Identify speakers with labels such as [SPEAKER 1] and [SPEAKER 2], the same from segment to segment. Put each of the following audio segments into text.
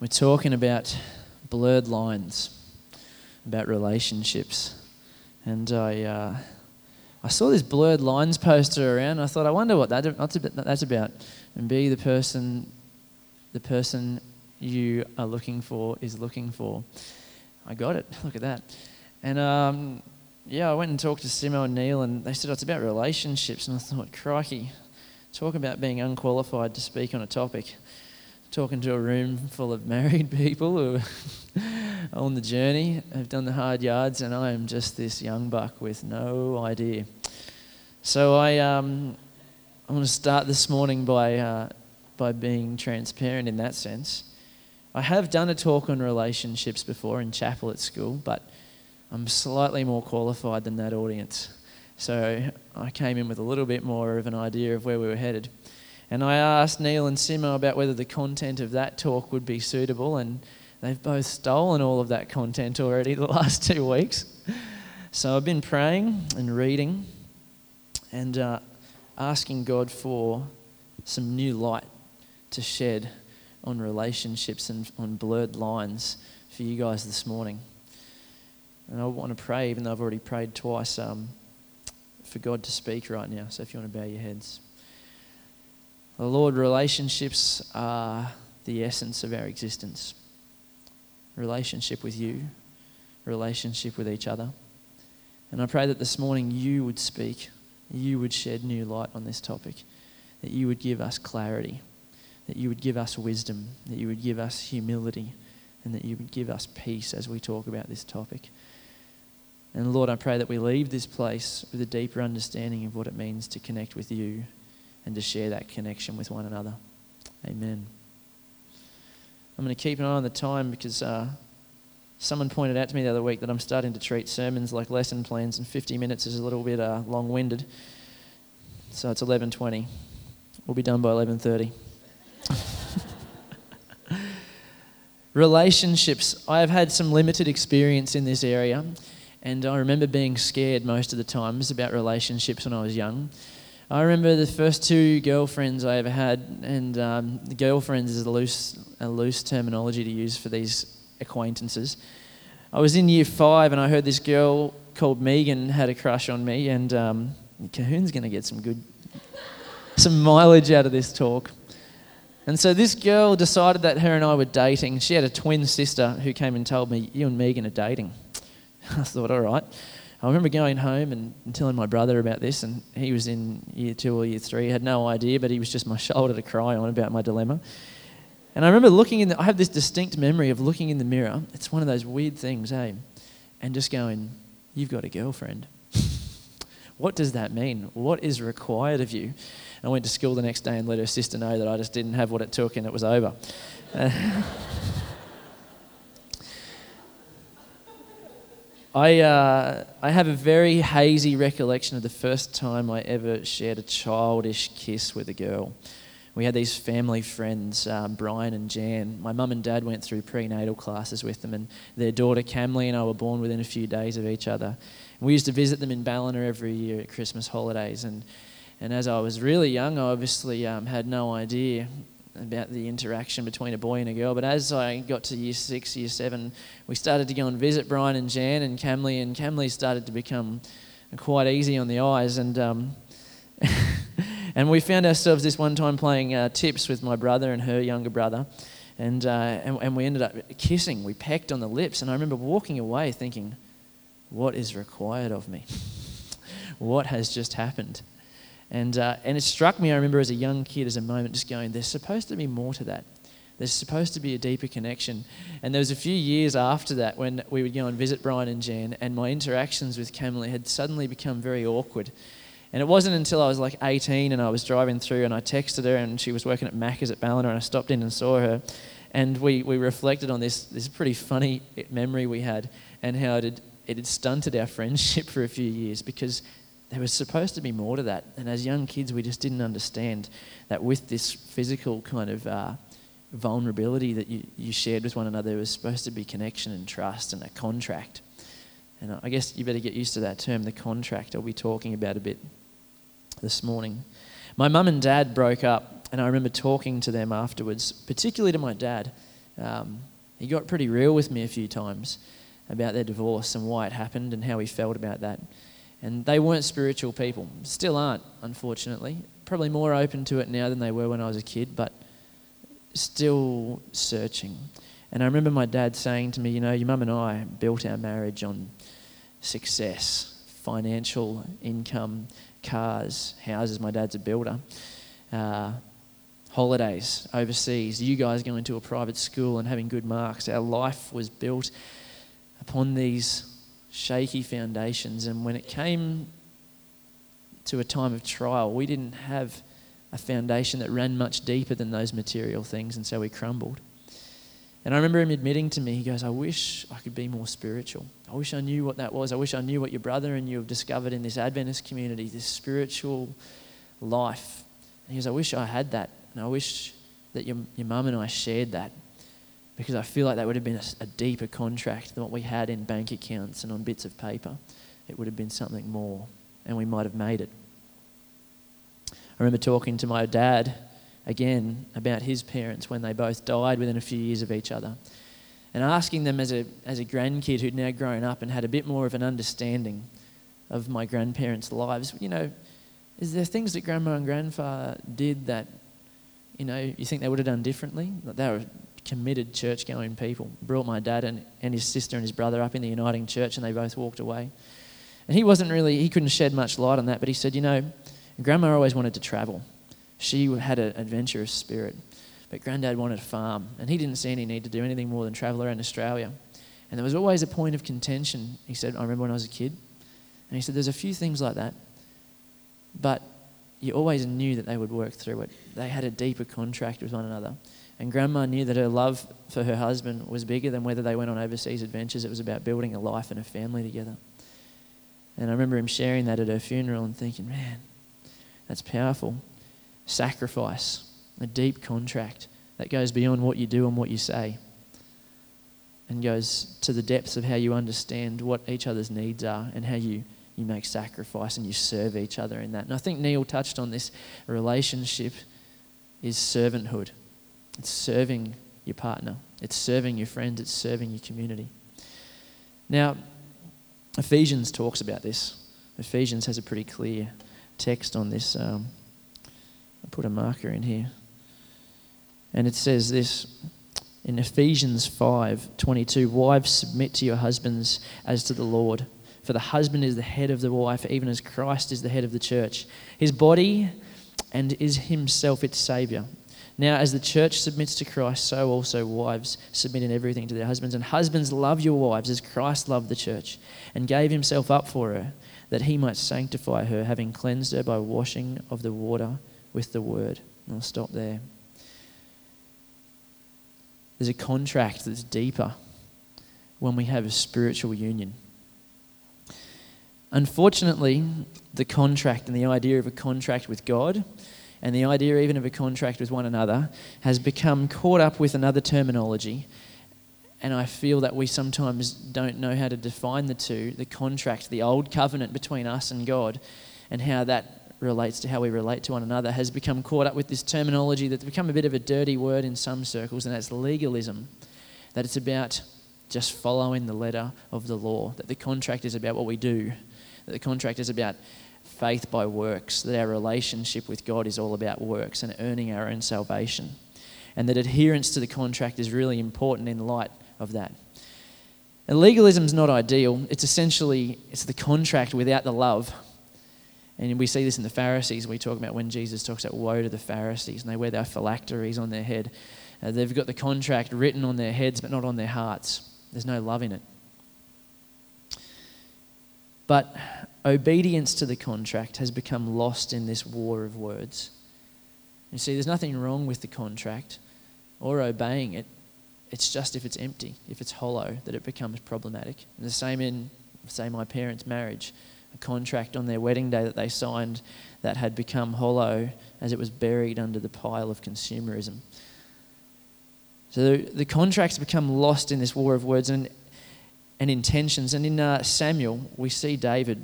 [SPEAKER 1] We're talking about blurred lines, about relationships. And I, uh, I saw this blurred lines poster around. And I thought, I wonder what that, that's about. And be the person, the person you are looking for is looking for. I got it. Look at that. And um, yeah, I went and talked to Simo and Neil, and they said oh, it's about relationships. And I thought, crikey, talk about being unqualified to speak on a topic talking to a room full of married people who are on the journey, have done the hard yards, and I am just this young buck with no idea. So I, um, I want to start this morning by, uh, by being transparent in that sense. I have done a talk on relationships before in chapel at school, but I'm slightly more qualified than that audience. So I came in with a little bit more of an idea of where we were headed. And I asked Neil and Simo about whether the content of that talk would be suitable, and they've both stolen all of that content already the last two weeks. So I've been praying and reading and uh, asking God for some new light to shed on relationships and on blurred lines for you guys this morning. And I want to pray, even though I've already prayed twice, um, for God to speak right now. So if you want to bow your heads. Lord, relationships are the essence of our existence. Relationship with you, relationship with each other. And I pray that this morning you would speak, you would shed new light on this topic, that you would give us clarity, that you would give us wisdom, that you would give us humility, and that you would give us peace as we talk about this topic. And Lord, I pray that we leave this place with a deeper understanding of what it means to connect with you and to share that connection with one another. Amen. I'm going to keep an eye on the time because uh, someone pointed out to me the other week that I'm starting to treat sermons like lesson plans, and 50 minutes is a little bit uh, long-winded. So it's 11:20. We'll be done by 11:30. Relationships. I have had some limited experience in this area, and I remember being scared most of the times about relationships when I was young. I remember the first two girlfriends I ever had, and um, girlfriends is a loose, a loose terminology to use for these acquaintances. I was in year five, and I heard this girl called Megan had a crush on me, and um, Cahoon's going to get some good, some mileage out of this talk. And so this girl decided that her and I were dating. She had a twin sister who came and told me, "You and Megan are dating." I thought, all right. I remember going home and, and, telling my brother about this, and he was in year two or year three. He had no idea, but he was just my shoulder to cry on about my dilemma. And I remember looking in the, I have this distinct memory of looking in the mirror. It's one of those weird things, eh? And just going, You've got a girlfriend. what does that mean? What is required of you? I went to school the next day and let her sister know that I just didn't have what it took and it was over. I, uh, I have a very hazy recollection of the first time I ever shared a childish kiss with a girl. We had these family friends, um, Brian and Jan. My mum and dad went through prenatal classes with them, and their daughter Camley and I were born within a few days of each other. And we used to visit them in Ballina every year at Christmas holidays. And, and as I was really young, I obviously um, had no idea about the interaction between a boy and a girl. But as I got to year six, year seven, we started to go and visit Brian and Jan and Camley, and Camley started to become quite easy on the eyes. And um, and we found ourselves this one time playing uh, tips with my brother and her younger brother. And, uh, and, and we ended up kissing. We pecked on the lips. And I remember walking away thinking, what is required of me? what has just happened? And, uh, and it struck me, I remember as a young kid, as a moment, just going, there's supposed to be more to that. There's supposed to be a deeper connection. And there was a few years after that when we would go and visit Brian and Jan, and my interactions with Camille had suddenly become very awkward. And it wasn't until I was like 18 and I was driving through and I texted her and she was working at Macca's at Ballina and I stopped in and saw her. And we, we reflected on this, this pretty funny memory we had and how it had, it had stunted our friendship for a few years because there was supposed to be more to that. And as young kids, we just didn't understand that with this physical kind of uh, vulnerability that you, you shared with one another, there was supposed to be connection and trust and a contract. And I guess you better get used to that term, the contract, I'll be talking about a bit this morning. My mum and dad broke up, and I remember talking to them afterwards, particularly to my dad, um, he got pretty real with me a few times about their divorce and why it happened and how he felt about that. And they weren't spiritual people, still aren't, unfortunately. Probably more open to it now than they were when I was a kid, but still searching. And I remember my dad saying to me, You know, your mum and I built our marriage on success, financial income, cars, houses. My dad's a builder. Uh, holidays overseas, you guys going to a private school and having good marks. Our life was built upon these shaky foundations. And when it came to a time of trial, we didn't have a foundation that ran much deeper than those material things, and so we crumbled. And I remember him admitting to me, he goes, I wish I could be more spiritual. I wish I knew what that was. I wish I knew what your brother and you have discovered in this Adventist community, this spiritual life. And he goes, I wish I had that. And I wish that your, your mum and I shared that because I feel like that would have been a, a, deeper contract than what we had in bank accounts and on bits of paper. It would have been something more, and we might have made it. I remember talking to my dad again about his parents when they both died within a few years of each other, and asking them as a, as a grandkid who'd now grown up and had a bit more of an understanding of my grandparents' lives, you know, is there things that grandma and grandfather did that, you know, you think they would have done differently? They were committed church going people. Brought my dad and, and his sister and his brother up in the Uniting Church, and they both walked away. And he wasn't really, he couldn't shed much light on that, but he said, You know, Grandma always wanted to travel. She had an adventurous spirit, but Granddad wanted a farm, and he didn't see any need to do anything more than travel around Australia. And there was always a point of contention, he said, I remember when I was a kid. And he said, There's a few things like that, but you always knew that they would work through it. They had a deeper contract with one another. And grandma knew that her love for her husband was bigger than whether they went on overseas adventures. It was about building a life and a family together. And I remember him sharing that at her funeral and thinking, man, that's powerful. Sacrifice, a deep contract that goes beyond what you do and what you say and goes to the depths of how you understand what each other's needs are and how you, you make sacrifice and you serve each other in that. And I think Neil touched on this relationship is servanthood. It's serving your partner, it's serving your friends, it's serving your community. Now, Ephesians talks about this. Ephesians has a pretty clear text on this. Um, I put a marker in here. And it says this in Ephesians 5 22 Wives, submit to your husbands as to the Lord. For the husband is the head of the wife, even as Christ is the head of the church, his body, and is himself its Saviour. Now, as the church submits to Christ, so also wives submit in everything to their husbands. And husbands, love your wives as Christ loved the church and gave himself up for her, that he might sanctify her, having cleansed her by washing of the water with the word. And I'll stop there. There's a contract that's deeper when we have a spiritual union. Unfortunately, the contract and the idea of a contract with God and the idea even of a contract with one another has become caught up with another terminology. And I feel that we sometimes don't know how to define the two the contract, the old covenant between us and God, and how that relates to how we relate to one another has become caught up with this terminology that's become a bit of a dirty word in some circles, and that's legalism. That it's about just following the letter of the law, that the contract is about what we do, that the contract is about faith by works, that our relationship with God is all about works and earning our own salvation. And that adherence to the contract is really important in light of that. And legalism is not ideal. It's essentially it's the contract without the love. And we see this in the Pharisees. We talk about when Jesus talks about woe to the Pharisees, and they wear their phylacteries on their head. Uh, they've got the contract written on their heads, but not on their hearts. There's no love in it. But obedience to the contract has become lost in this war of words. You see, there's nothing wrong with the contract or obeying it. It's just if it's empty, if it's hollow, that it becomes problematic. And the same in, say, my parents' marriage. A contract on their wedding day that they signed that had become hollow as it was buried under the pile of consumerism. So the, the contracts become lost in this war of words and, and intentions. And in uh, Samuel, we see David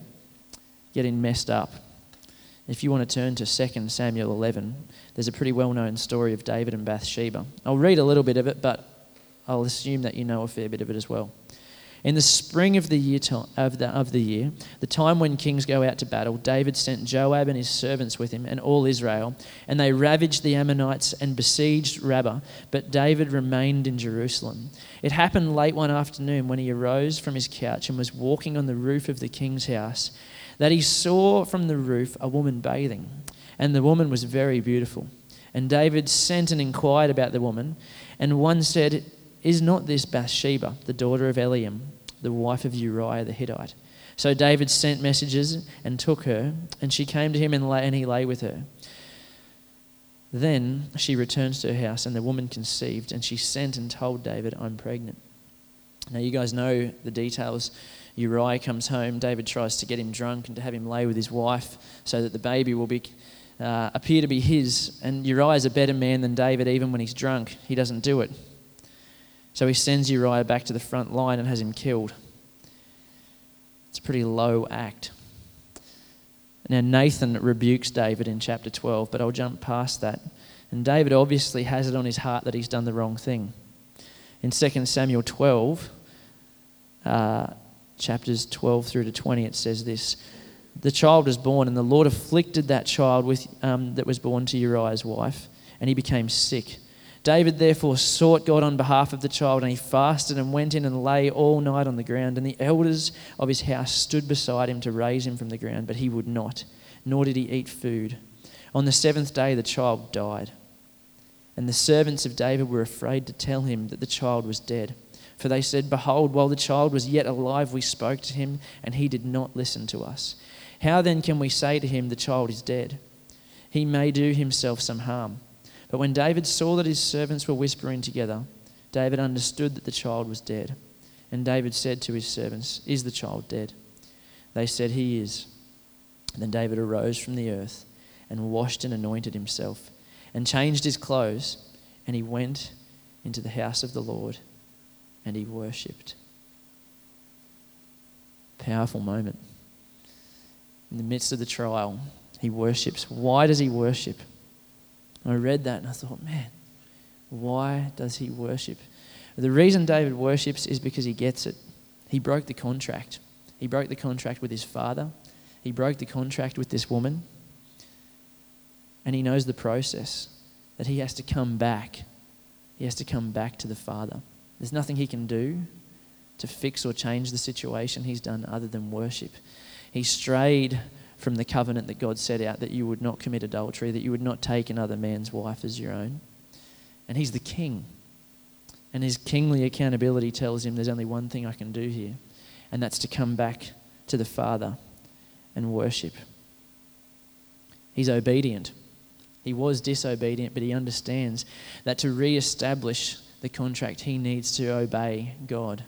[SPEAKER 1] getting messed up. If you want to turn to 2 Samuel 11, there's a pretty well known story of David and Bathsheba. I'll read a little bit of it, but I'll assume that you know a fair bit of it as well. In the spring of the year, of the, of the year, the time when kings go out to battle, David sent Joab and his servants with him and all Israel, and they ravaged the Ammonites and besieged Rabbah. But David remained in Jerusalem. It happened late one afternoon when he arose from his couch and was walking on the roof of the king's house that he saw from the roof a woman bathing, and the woman was very beautiful. And David sent and inquired about the woman, and one said, Is not this Bathsheba, the daughter of Eliam, the wife of Uriah the Hittite? So David sent messages and took her, and she came to him and, lay, and he lay with her. Then she returned to her house, and the woman conceived, and she sent and told David, I'm pregnant. Now, you guys know the details Uriah comes home, David tries to get him drunk and to have him lay with his wife so that the baby will be, uh, appear to be his. And Uriah is a better man than David, even when he's drunk. He doesn't do it. So he sends Uriah back to the front line and has him killed. It's a pretty low act. Now, Nathan rebukes David in chapter 12, but I'll jump past that. And David obviously has it on his heart that he's done the wrong thing. In 2 Samuel 12, uh, chapters 12 through to 20, it says this The child was born, and the Lord afflicted that child with, um, that was born to Uriah's wife, and he became sick. David therefore sought God on behalf of the child, and he fasted and went in and lay all night on the ground. And the elders of his house stood beside him to raise him from the ground, but he would not, nor did he eat food. On the seventh day, the child died. And the servants of David were afraid to tell him that the child was dead. For they said, Behold, while the child was yet alive, we spoke to him, and he did not listen to us. How then can we say to him, The child is dead? He may do himself some harm. But when David saw that his servants were whispering together, David understood that the child was dead. And David said to his servants, Is the child dead? They said, He is. Then David arose from the earth and washed and anointed himself and changed his clothes, and he went into the house of the Lord and he worshipped. Powerful moment. In the midst of the trial, he worships. Why does he worship? I read that and I thought, man, why does he worship? The reason David worships is because he gets it. He broke the contract. He broke the contract with his father. He broke the contract with this woman. And he knows the process that he has to come back. He has to come back to the father. There's nothing he can do to fix or change the situation he's done other than worship. He strayed from the covenant that God set out that you would not commit adultery, that you would not take another man's wife as your own. And he's the king. And his kingly accountability tells him there's only one thing I can do here, and that's to come back to the Father and worship. He's obedient. He was disobedient, but he understands that to re establish the contract, he needs to obey God.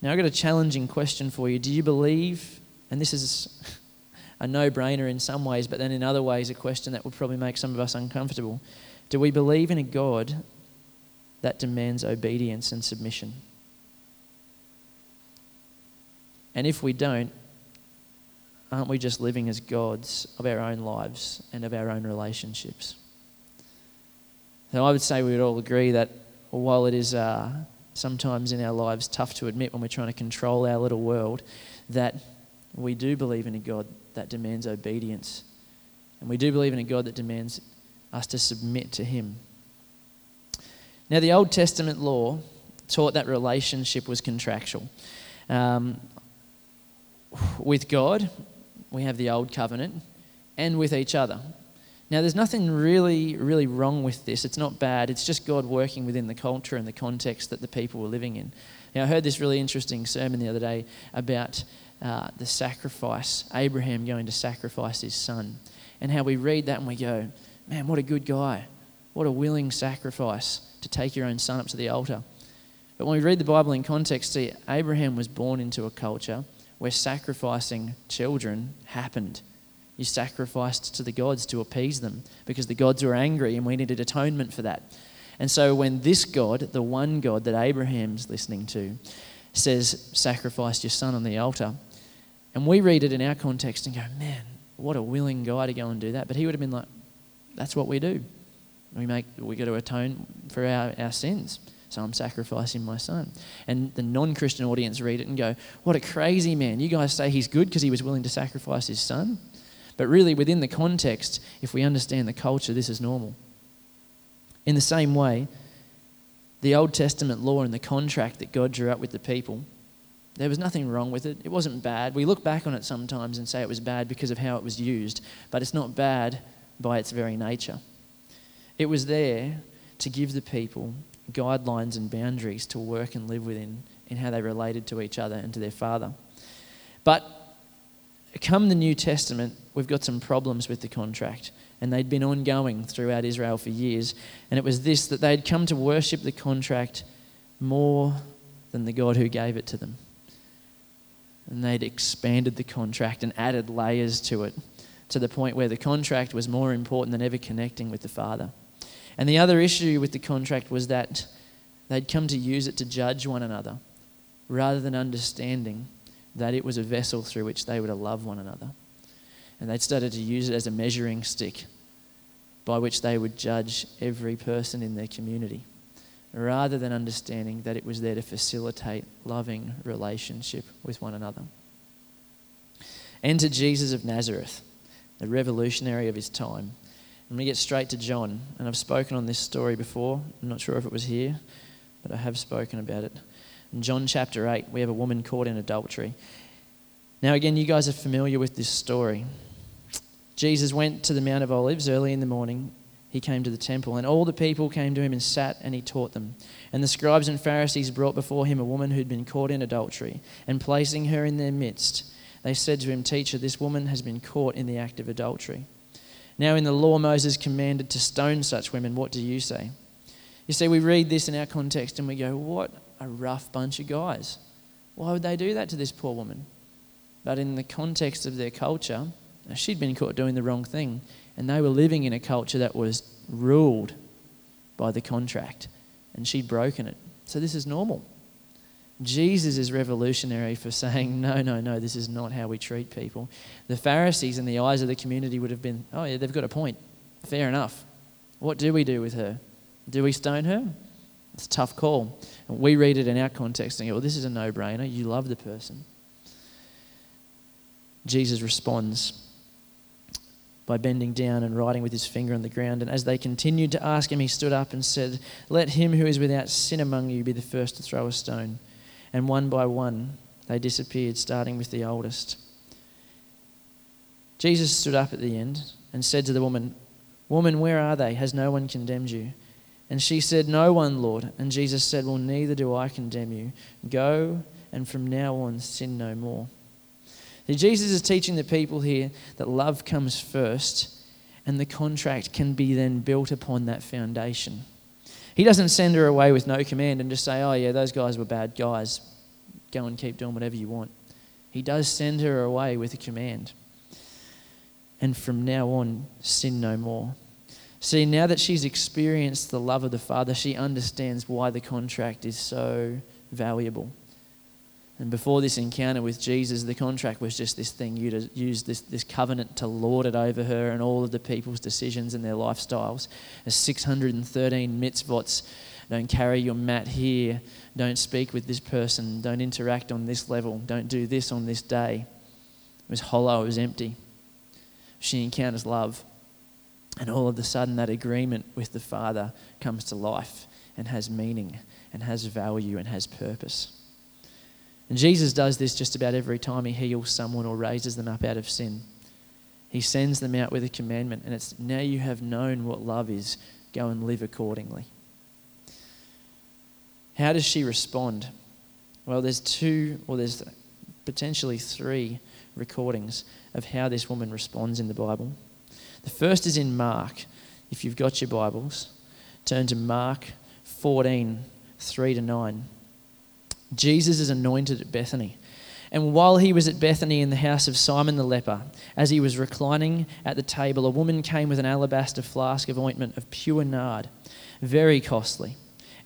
[SPEAKER 1] Now, I've got a challenging question for you. Do you believe, and this is a no brainer in some ways, but then in other ways, a question that would probably make some of us uncomfortable. Do we believe in a God that demands obedience and submission? And if we don't, aren't we just living as gods of our own lives and of our own relationships? So I would say we would all agree that while it is uh, sometimes in our lives tough to admit when we're trying to control our little world, that we do believe in a God that demands obedience. And we do believe in a God that demands us to submit to Him. Now, the Old Testament law taught that relationship was contractual. Um, with God, we have the Old Covenant, and with each other. Now, there's nothing really, really wrong with this. It's not bad. It's just God working within the culture and the context that the people were living in. Now, I heard this really interesting sermon the other day about uh, the sacrifice, Abraham going to sacrifice his son, and how we read that and we go, man, what a good guy. What a willing sacrifice to take your own son up to the altar. But when we read the Bible in context, see, Abraham was born into a culture where sacrificing children happened. You sacrificed to the gods to appease them because the gods were angry and we needed atonement for that. And so when this God, the one God that Abraham's listening to, says, sacrifice your son on the altar, and we read it in our context and go, man, what a willing guy to go and do that. But he would have been like, that's what we do. We make we got to atone for our, our sins. So I'm sacrificing my son. And the non Christian audience read it and go, What a crazy man. You guys say he's good because he was willing to sacrifice his son? But really, within the context, if we understand the culture, this is normal. In the same way, the Old Testament law and the contract that God drew up with the people, there was nothing wrong with it. It wasn't bad. We look back on it sometimes and say it was bad because of how it was used, but it's not bad by its very nature. It was there to give the people guidelines and boundaries to work and live within in how they related to each other and to their Father. But come the New Testament, we've got some problems with the contract and they'd been ongoing throughout Israel for years. And it was this that they'd come to worship the contract more than the God who gave it to them. And they'd expanded the contract and added layers to it to the point where the contract was more important than ever connecting with the Father. And the other issue with the contract was that they'd come to use it to judge one another rather than understanding that it was a vessel through which they were to love one another and they'd started to use it as a measuring stick by which they would judge every person in their community rather than understanding that it was there to facilitate loving relationship with one another. Enter Jesus of Nazareth, the revolutionary of his time. And we get straight to John, and I've spoken on this story before. I'm not sure if it was here, but I have spoken about it. In John chapter 8, we have a woman caught in adultery. Now, again, you guys are familiar with this story. Jesus went to the Mount of Olives early in the morning. He came to the temple, and all the people came to him and sat, and he taught them. And the scribes and Pharisees brought before him a woman who'd been caught in adultery, and placing her in their midst, they said to him, Teacher, this woman has been caught in the act of adultery. Now, in the law, Moses commanded to stone such women. What do you say? You see, we read this in our context and we go, What a rough bunch of guys. Why would they do that to this poor woman? But in the context of their culture, she'd been caught doing the wrong thing, and they were living in a culture that was ruled by the contract, and she'd broken it. So this is normal. Jesus is revolutionary for saying, no, no, no, this is not how we treat people. The Pharisees, in the eyes of the community, would have been, oh, yeah, they've got a point. Fair enough. What do we do with her? Do we stone her? It's a tough call. And we read it in our context and go, well, this is a no brainer. You love the person. Jesus responds by bending down and writing with his finger on the ground. And as they continued to ask him, he stood up and said, Let him who is without sin among you be the first to throw a stone. And one by one they disappeared, starting with the oldest. Jesus stood up at the end and said to the woman, Woman, where are they? Has no one condemned you? And she said, No one, Lord. And Jesus said, Well, neither do I condemn you. Go, and from now on sin no more. So Jesus is teaching the people here that love comes first and the contract can be then built upon that foundation. He doesn't send her away with no command and just say, oh, yeah, those guys were bad guys. Go and keep doing whatever you want. He does send her away with a command. And from now on, sin no more. See, now that she's experienced the love of the Father, she understands why the contract is so valuable. And before this encounter with Jesus, the contract was just this thing you use this, this covenant to lord it over her and all of the people's decisions and their lifestyles. As 613 mitzvots don't carry your mat here, don't speak with this person, don't interact on this level, don't do this on this day. It was hollow, it was empty. She encounters love. And all of a sudden, that agreement with the Father comes to life and has meaning and has value and has purpose. And Jesus does this just about every time he heals someone or raises them up out of sin. He sends them out with a commandment, and it's now you have known what love is, go and live accordingly. How does she respond? Well, there's two, or there's potentially three recordings of how this woman responds in the Bible. The first is in Mark. If you've got your Bibles, turn to Mark 14, 3 to 9. Jesus is anointed at Bethany. And while he was at Bethany in the house of Simon the leper, as he was reclining at the table, a woman came with an alabaster flask of ointment of pure nard, very costly.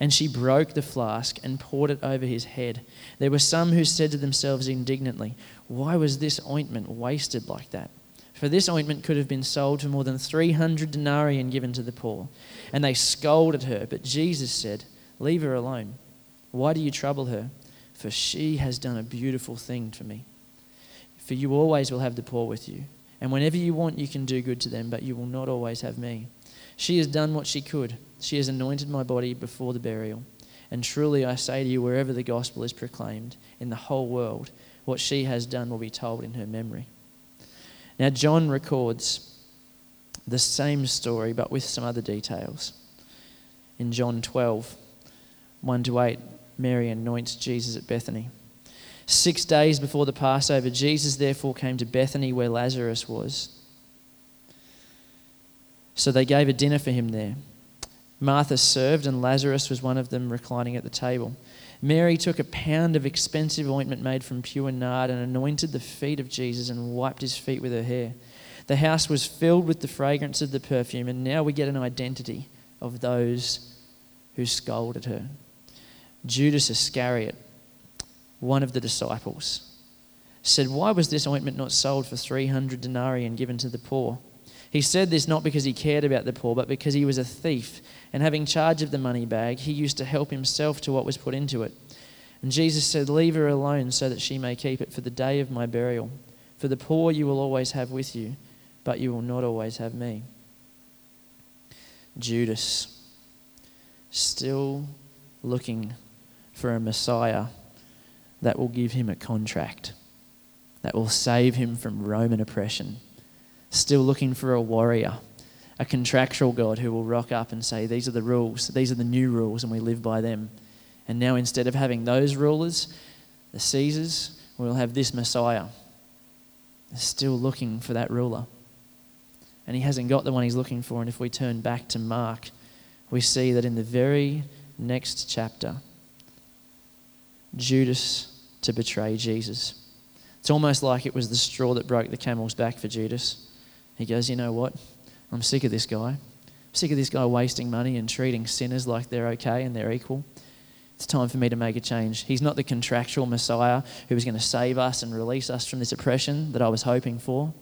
[SPEAKER 1] And she broke the flask and poured it over his head. There were some who said to themselves indignantly, Why was this ointment wasted like that? For this ointment could have been sold for more than 300 denarii and given to the poor. And they scolded her. But Jesus said, Leave her alone. Why do you trouble her? For she has done a beautiful thing for me. For you always will have the poor with you. And whenever you want, you can do good to them, but you will not always have me. She has done what she could. She has anointed my body before the burial. And truly I say to you, wherever the gospel is proclaimed in the whole world, what she has done will be told in her memory. Now, John records the same story, but with some other details. In John 12, 1 to 8, Mary anoints Jesus at Bethany. Six days before the Passover, Jesus therefore came to Bethany where Lazarus was. So they gave a dinner for him there. Martha served, and Lazarus was one of them reclining at the table. Mary took a pound of expensive ointment made from pure nard and anointed the feet of Jesus and wiped his feet with her hair. The house was filled with the fragrance of the perfume, and now we get an identity of those who scolded her. Judas Iscariot, one of the disciples, said, Why was this ointment not sold for 300 denarii and given to the poor? He said this not because he cared about the poor, but because he was a thief, and having charge of the money bag, he used to help himself to what was put into it. And Jesus said, Leave her alone so that she may keep it for the day of my burial. For the poor you will always have with you, but you will not always have me. Judas, still looking for a Messiah that will give him a contract, that will save him from Roman oppression still looking for a warrior, a contractual God who will rock up and say, These are the rules, these are the new rules, and we live by them. And now, instead of having those rulers, the Caesars, we'll have this Messiah. They're still looking for that ruler. And he hasn't got the one he's looking for. And if we turn back to Mark, we see that in the very next chapter, Judas to betray Jesus. It's almost like it was the straw that broke the camel's back for Judas. He goes, You know what? I'm sick of this guy. I'm sick of this guy wasting money and treating sinners like they're okay and they're equal. It's time for me to make a change. He's not the contractual Messiah who was going to save us and release us from this oppression that I was hoping for.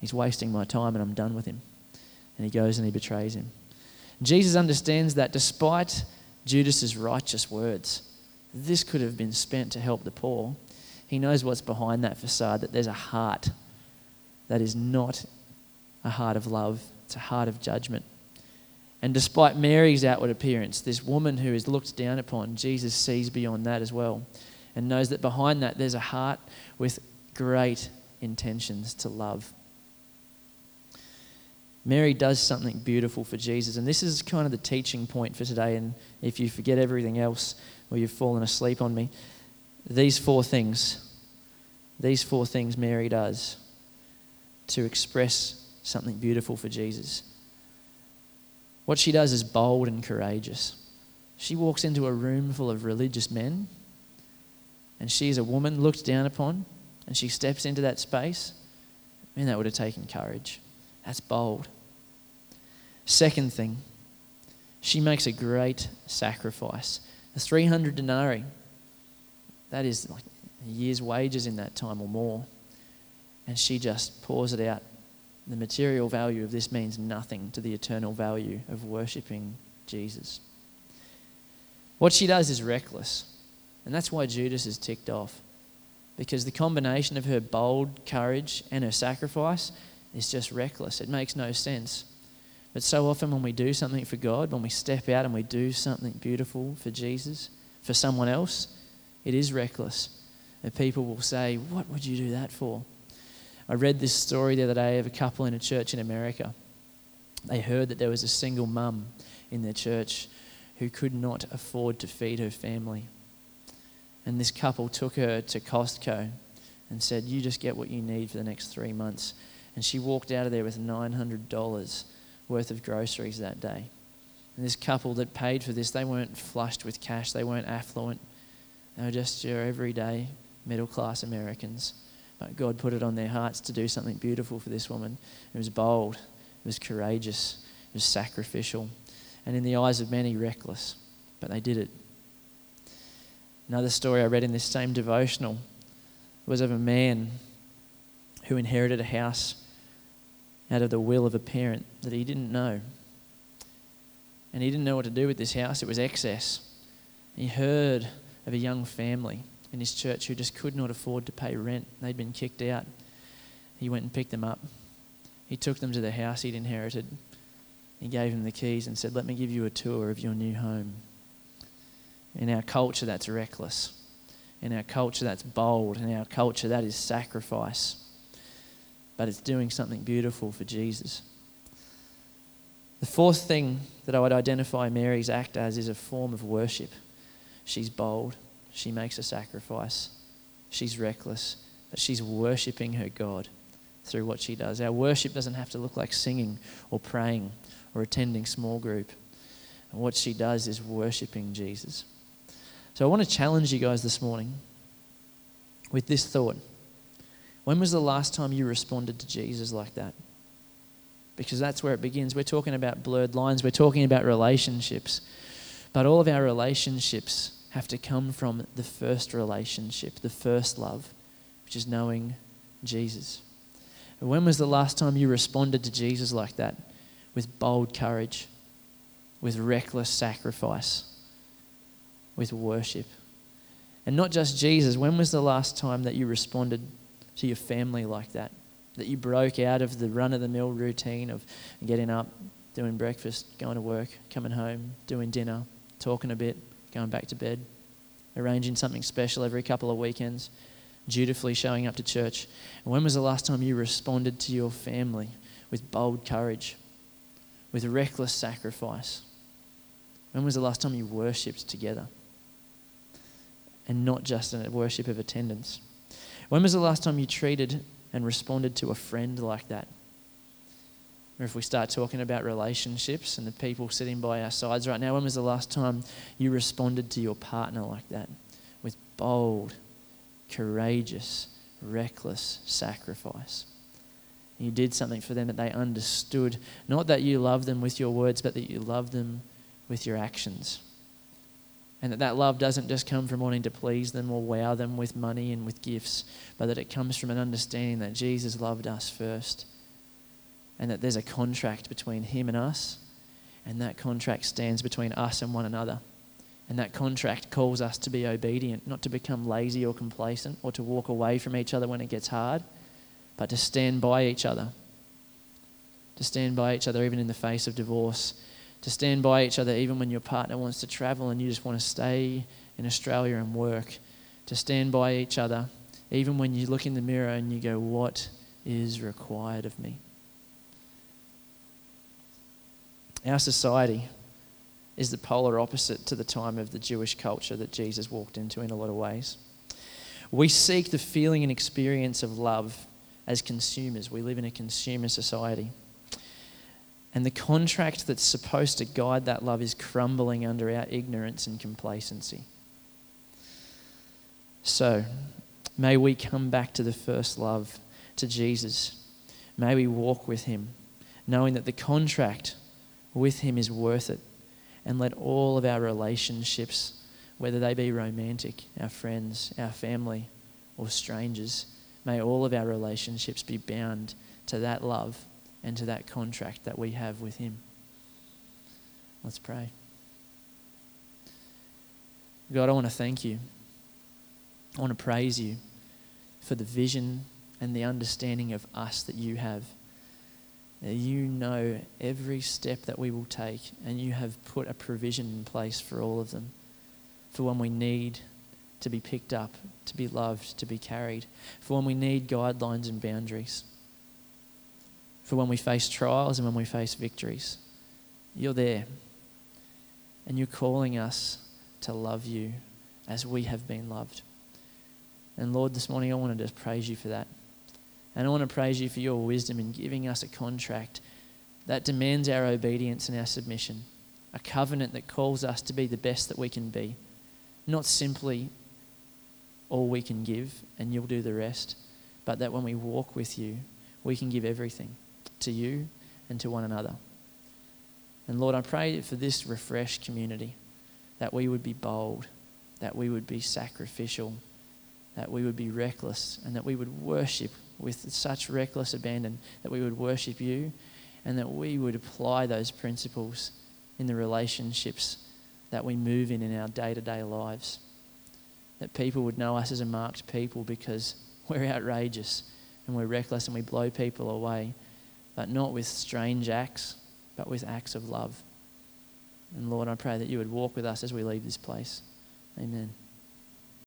[SPEAKER 1] He's wasting my time and I'm done with him. And he goes and he betrays him. Jesus understands that despite Judas's righteous words, this could have been spent to help the poor. He knows what's behind that facade, that there's a heart that is not a heart of love, it's a heart of judgment. And despite Mary's outward appearance, this woman who is looked down upon, Jesus sees beyond that as well and knows that behind that there's a heart with great intentions to love. Mary does something beautiful for Jesus, and this is kind of the teaching point for today. And if you forget everything else or you've fallen asleep on me, these four things, these four things Mary does to express something beautiful for Jesus. What she does is bold and courageous. She walks into a room full of religious men, and she is a woman looked down upon, and she steps into that space. Man, that would have taken courage. That's bold. Second thing, she makes a great sacrifice. The 300 denarii, that is like a year's wages in that time or more and she just pours it out. The material value of this means nothing to the eternal value of worshipping Jesus. What she does is reckless, and that's why Judas is ticked off. Because the combination of her bold courage and her sacrifice is just reckless. It makes no sense. But so often, when we do something for God, when we step out and we do something beautiful for Jesus, for someone else, it is reckless. And people will say, What would you do that for? I read this story the other day of a couple in a church in America. They heard that there was a single mum in their church who could not afford to feed her family. And this couple took her to Costco and said, You just get what you need for the next three months. And she walked out of there with $900 worth of groceries that day. And this couple that paid for this, they weren't flushed with cash, they weren't affluent. They were just your everyday middle class Americans. But God put it on their hearts to do something beautiful for this woman. It was bold, it was courageous, it was sacrificial, and in the eyes of many, reckless. But they did it. Another story I read in this same devotional was of a man who inherited a house out of the will of a parent that he didn't know. And he didn't know what to do with this house, it was excess. He heard of a young family in his church who just could not afford to pay rent. They'd been kicked out. He went and picked them up. He took them to the house he'd inherited. He gave them the keys and said, Let me give you a tour of your new home. In our culture, that's reckless. In our culture, that's bold. In our culture, that is sacrifice. But it's doing something beautiful for Jesus. The fourth thing that I would identify Mary's act as is a form of worship. She's bold, she makes a sacrifice, she's reckless, but she's worshipping her God through what she does. Our worship doesn't have to look like singing or praying or attending small group. And what she does is worshipping Jesus. So I want to challenge you guys this morning with this thought. When was the last time you responded to Jesus like that? Because that's where it begins. We're talking about blurred lines, we're talking about relationships. But all of our relationships have to come from the first relationship, the first love, which is knowing Jesus. When was the last time you responded to Jesus like that? With bold courage, with reckless sacrifice, with worship. And not just Jesus, when was the last time that you responded to your family like that? That you broke out of the run of the mill routine of getting up, doing breakfast, going to work, coming home, doing dinner, talking a bit, going back to bed, arranging something special every couple of weekends, dutifully showing up to church. And when was the last time you responded to your family with bold courage, with reckless sacrifice? When was the last time you worshipped together? And not just in a worship of attendance. When was the last time you treated and responded to a friend like that? Or if we start talking about relationships and the people sitting by our sides right now, when was the last time you responded to your partner like that? With bold, courageous, reckless sacrifice. You did something for them that they understood. Not that you love them with your words, but that you love them with your actions. And that that love doesn't just come from wanting to please them or wow them with money and with gifts, but that it comes from an understanding that Jesus loved us first and that there's a contract between him and us, and that contract stands between us and one another. And that contract calls us to be obedient, not to become lazy or complacent or to walk away from each other when it gets hard, but to stand by each other. To stand by each other even in the face of divorce. To stand by each other even when your partner wants to travel and you just want to stay in Australia and work. To stand by each other even when you look in the mirror and you go, What is required of me? Our society is the polar opposite to the time of the Jewish culture that Jesus walked into in a lot of ways. We seek the feeling and experience of love as consumers. We live in a consumer society. And the contract that's supposed to guide that love is crumbling under our ignorance and complacency. So, may we come back to the first love, to Jesus. May we walk with him, knowing that the contract with Him is worth it. And let all of our relationships, whether they be romantic, our friends, our family, or strangers, may all of our relationships be bound to that love and to that contract that we have with Him. Let's pray. God, I want to thank you. I want to praise you for the vision and the understanding of us that you have you know every step that we will take, and you have put a provision in place for all of them. For when we need to be picked up, to be loved, to be carried, for when we need guidelines and boundaries, for when we face trials and when we face victories. You're there, and you're calling us to love you as we have been loved. And Lord, this morning I want to just praise you for that. And I want to praise you for your wisdom in giving us a contract that demands our obedience and our submission, a covenant that calls us to be the best that we can be, not simply all we can give and you'll do the rest, but that when we walk with you, we can give everything to you and to one another. And Lord, I pray for this refreshed community that we would be bold, that we would be sacrificial, that we would be reckless, and that we would worship with such reckless abandon that we would worship you and that we would apply those principles in the relationships that we move in in our day to day lives. That people would know us as a marked people because we're outrageous and we're reckless and we blow people away, but not with strange acts, but with acts of love. And Lord, I pray that you would walk with us as we leave this place. Amen.